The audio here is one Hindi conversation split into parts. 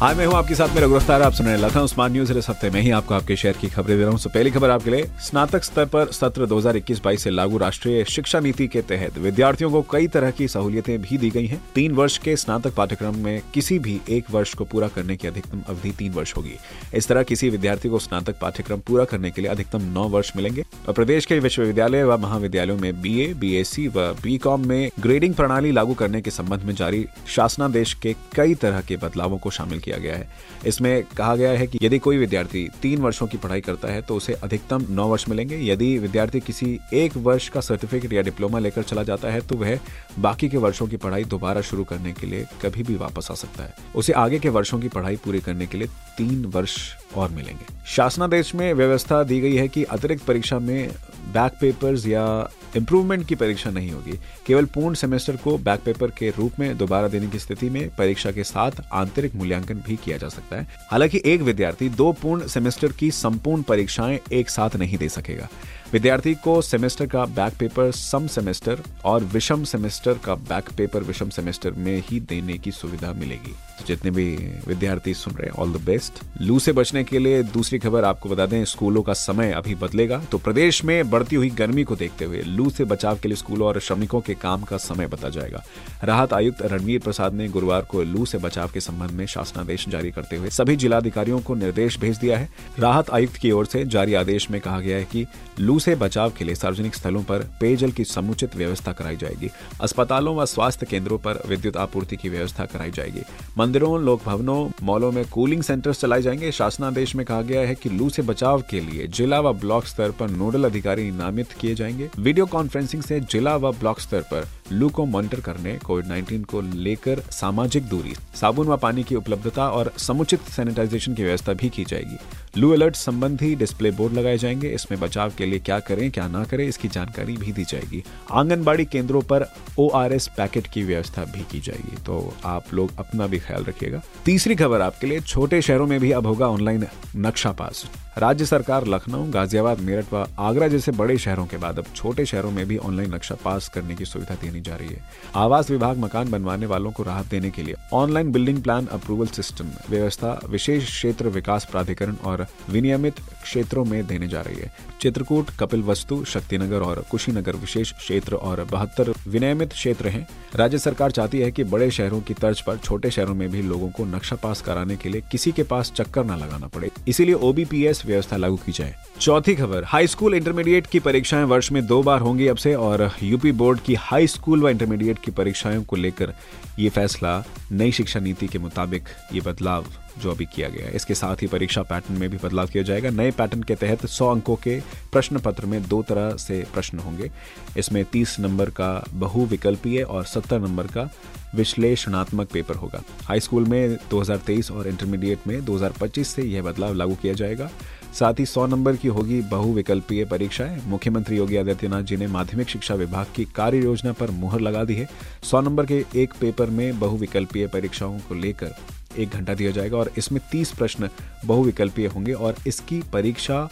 हाय, मैं हूँ आपके साथ मेरा रघुरफ्तार आप सुन रहे हैं लखनऊ स्मार्ट न्यूज़। इस हफ़्ते में ही आपको आपके शहर की खबरें दे रहा हूँ। तो पहली खबर आपके लिए। स्नातक स्तर पर सत्र 2021-22 से लागू राष्ट्रीय शिक्षा नीति के तहत विद्यार्थियों को कई तरह की सहूलियतें भी दी गई हैं। तीन वर्ष के स्नातक पाठ्यक्रम में किसी भी एक वर्ष को पूरा करने की अधिकतम अवधि तीन वर्ष होगी। इस तरह किसी विद्यार्थी को स्नातक पाठ्यक्रम पूरा करने के लिए अधिकतम नौ वर्ष मिलेंगे। और प्रदेश के विश्वविद्यालय व महाविद्यालयों में B A B S C व बी कॉम में ग्रेडिंग प्रणाली लागू करने के संबंध में जारी शासनादेश के कई तरह के बदलावों को शामिल किया गया है। इसमें कहा गया है कि यदि कोई विद्यार्थी तीन वर्षों की पढ़ाई करता है तो उसे अधिकतम नौ वर्ष मिलेंगे। यदि विद्यार्थी किसी एक वर्ष का सर्टिफिकेट या डिप्लोमा लेकर चला जाता है तो वह बाकी के वर्षों की पढ़ाई दोबारा शुरू करने के लिए कभी भी वापस आ सकता है। उसे आगे के वर्षों की पढ़ाई पूरी करने के लिए तीन वर्ष और मिलेंगे। शासनादेश में व्यवस्था दी गई है कि अतिरिक्त परीक्षा में बैक पेपर्स या इम्प्रूवमेंट की परीक्षा नहीं होगी। केवल पूर्ण सेमेस्टर को बैक पेपर के रूप में दोबारा देने की स्थिति में परीक्षा के साथ आंतरिक मूल्यांकन भी किया जा सकता है। हालाँकि एक विद्यार्थी दो पूर्ण सेमेस्टर की संपूर्ण परीक्षाएँ एक साथ नहीं दे सकेगा। विद्यार्थी को सेमेस्टर का बैक पेपर सम सेमेस्टर और विषम सेमेस्टर का बैक पेपर विषम सेमेस्टर में ही देने की सुविधा मिलेगी। जितने भी विद्यार्थी सुन रहे हैं ऑल द बेस्ट लू से बचने के लिए दूसरी खबर आपको बता दें, स्कूलों का समय अभी बदलेगा। तो प्रदेश में बढ़ती हुई गर्मी को देखते हुए लू से बचाव के लिए स्कूलों और श्रमिकों के काम का समय बता जाएगा। राहत आयुक्त रणवीर प्रसाद ने गुरुवार को लू से बचाव के संबंध में शासनादेश जारी करते हुए सभी जिलाधिकारियों को निर्देश भेज दिया है। राहत आयुक्त की ओर से जारी आदेश में कहा गया है कि लू से बचाव के लिए सार्वजनिक स्थलों पर पेयजल की समुचित व्यवस्था कराई जाएगी। अस्पतालों व स्वास्थ्य केंद्रों पर विद्युत आपूर्ति की व्यवस्था कराई जाएगी। मंदिरों लोक भवनों मॉलों में कूलिंग सेंटर्स चलाए जाएँगे। शासनादेश में कहा गया है कि लू से बचाव के लिए जिला व ब्लॉक स्तर पर नोडल अधिकारी नामित किए जाएँगे। वीडियो कॉन्फ्रेंसिंग से जिला व ब्लॉक स्तर पर लू को मॉनिटर करने कोविड 19 को लेकर सामाजिक दूरी, साबुन व पानी की उपलब्धता और समुचित सैनिटाइजेशन की व्यवस्था भी की जाएगी। लू अलर्ट संबंधी डिस्प्ले बोर्ड लगाए जाएँगे। इसमें बचाव के लिए क्या करें, क्या ना करें, इसकी जानकारी भी दी जाएगी। आंगनबाड़ी केंद्रों पर ओआरएस पैकेट की व्यवस्था भी की जाएगी। तो आप लोग अपना भी ख्याल रखिएगा। तीसरी खबर आपके लिए, छोटे शहरों में भी अब होगा ऑनलाइन नक्शा पास। राज्य सरकार, लखनऊ, गाजियाबाद, मेरठ व आगरा जैसे बड़े शहरों के बाद अब छोटे शहरों में भी ऑनलाइन नक्शा पास करने की सुविधा देनी जा रही है। आवास विभाग मकान बनवाने वालों को राहत देने के लिए online building plan approval system, व्यवस्था, विशेष क्षेत्र विकास प्राधिकरण और विनियमित क्षेत्रों में देने जा रही है। चित्रकूट कपिल वस्तु शक्तिनगर और कुशीनगर विशेष क्षेत्र और बहत्तर विनियमित क्षेत्र हैं। राज्य सरकार चाहती है कि बड़े शहरों की तर्ज पर छोटे शहरों में भी लोगों को नक्शा पास कराने के लिए किसी के पास चक्कर न लगाना पड़े। इसीलिए ओबीपीएस व्यवस्था लागू की जाए। चौथी खबर हाई स्कूल इंटरमीडिएट की परीक्षाएँ वर्ष में दो बार होंगी अब से और यूपी बोर्ड की हाई स्कूल व इंटरमीडिएट की परीक्षाओं को लेकर ये फैसला नई शिक्षा नीति के मुताबिक ये बदलाव जो अभी किया गया है। इसके साथ ही परीक्षा पैटर्न में भी बदलाव किया जाएगा। नए पैटर्न के तहत 100 अंकों के प्रश्न पत्र में दो तरह से प्रश्न होंगे। इसमें 30 नंबर का बहुविकल्पीय और 70 नंबर का विश्लेषणात्मक पेपर होगा। हाई स्कूल में 2023 और इंटरमीडिएट में 2025 से यह बदलाव लागू किया जाएगा। साथ ही 100 नंबर की होगी बहुविकल्पीय परीक्षाएँ। मुख्यमंत्री योगी आदित्यनाथ जी ने माध्यमिक शिक्षा विभाग की कार्य योजना पर मुहर लगा दी है। 100 नंबर के एक पेपर में बहुविकल्पीय परीक्षाओं को लेकर एक घंटा दिया जाएगा और इसमें 30 प्रश्न बहुविकल्पीय होंगे और इसकी परीक्षा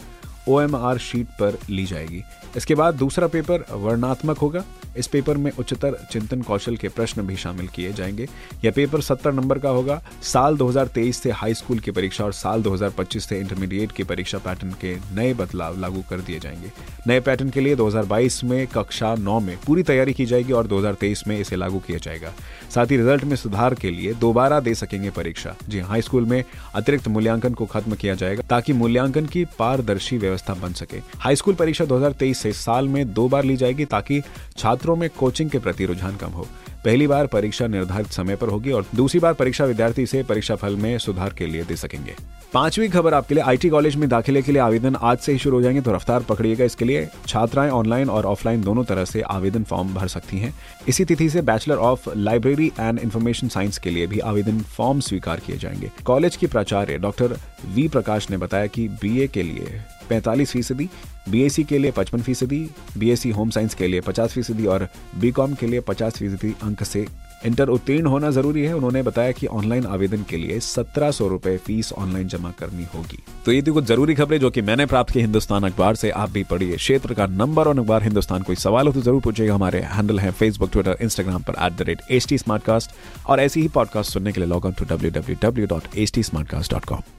ओएमआर शीट पर ली जाएगी। इसके बाद दूसरा पेपर वर्णात्मक होगा। इस पेपर में उच्चतर चिंतन कौशल के प्रश्न भी शामिल किए जाएँगे। यह पेपर 70 नंबर का होगा। साल 2023 से हाई स्कूल की परीक्षा और साल 2025 से इंटरमीडिएट की परीक्षा पैटर्न के नए बदलाव लागू कर दिए जाएँगे। नए पैटर्न के लिए 2022 में कक्षा 9 में पूरी तैयारी की जाएगी और 2023 में इसे लागू किया जाएगा। साथ ही रिज़ल्ट में सुधार के लिए दोबारा दे सकेंगे परीक्षा। जी हाई स्कूल में अतिरिक्त मूल्यांकन को खत्म किया जाएगा ताकि मूल्यांकन की पारदर्शी व्यवस्था बन सके। हाई स्कूल परीक्षा 2023 से साल में दो बार ली जाएगी ताकि छात्रों में कोचिंग के प्रति रुझान कम हो। पहली बार परीक्षा निर्धारित समय पर होगी और दूसरी बार परीक्षा विद्यार्थी से परीक्षा फल में सुधार के लिए दे सकेंगे। पांचवी खबर आपके लिए, आईटी कॉलेज में दाखिले के लिए आवेदन आज से ही शुरू हो जाएँगे तो रफ्तार पकड़िएगा इसके लिए। छात्राएँ ऑनलाइन और ऑफलाइन दोनों तरह से आवेदन फॉर्म भर सकती हैं। इसी तिथि से bachelor of library and information science के लिए भी आवेदन फॉर्म स्वीकार किए जाएँगे। कॉलेज की प्राचार्य डॉक्टर वी प्रकाश ने बताया कि बीए के लिए पैंतालीस फ़ीसदी बीएससी के लिए पचपन फ़ीसदी बीएससी होम साइंस के लिए पचास फ़ीसदी और बीकॉम के लिए पचास फ़ीसदी अंक से इंटर उत्तीर्ण होना ज़रूरी है। उन्होंने बताया कि ऑनलाइन आवेदन के लिए सत्रह सौ रुपए फ़ीस ऑनलाइन जमा करनी होगी। तो ये थी कुछ ज़रूरी खबरें जो कि मैंने प्राप्त की हिंदुस्तान अखबार से। आप भी पढ़िए क्षेत्र का नंबर और अखबार। हिंदुस्तान कोई सवाल हो तो ज़रूर पूछेगा हमारे हैंडल है फेसबुक ट्विटर इंस्टाग्राम पर एट और ऐसी ही पॉडकास्ट सुनने के लिए log on to W W W dot H T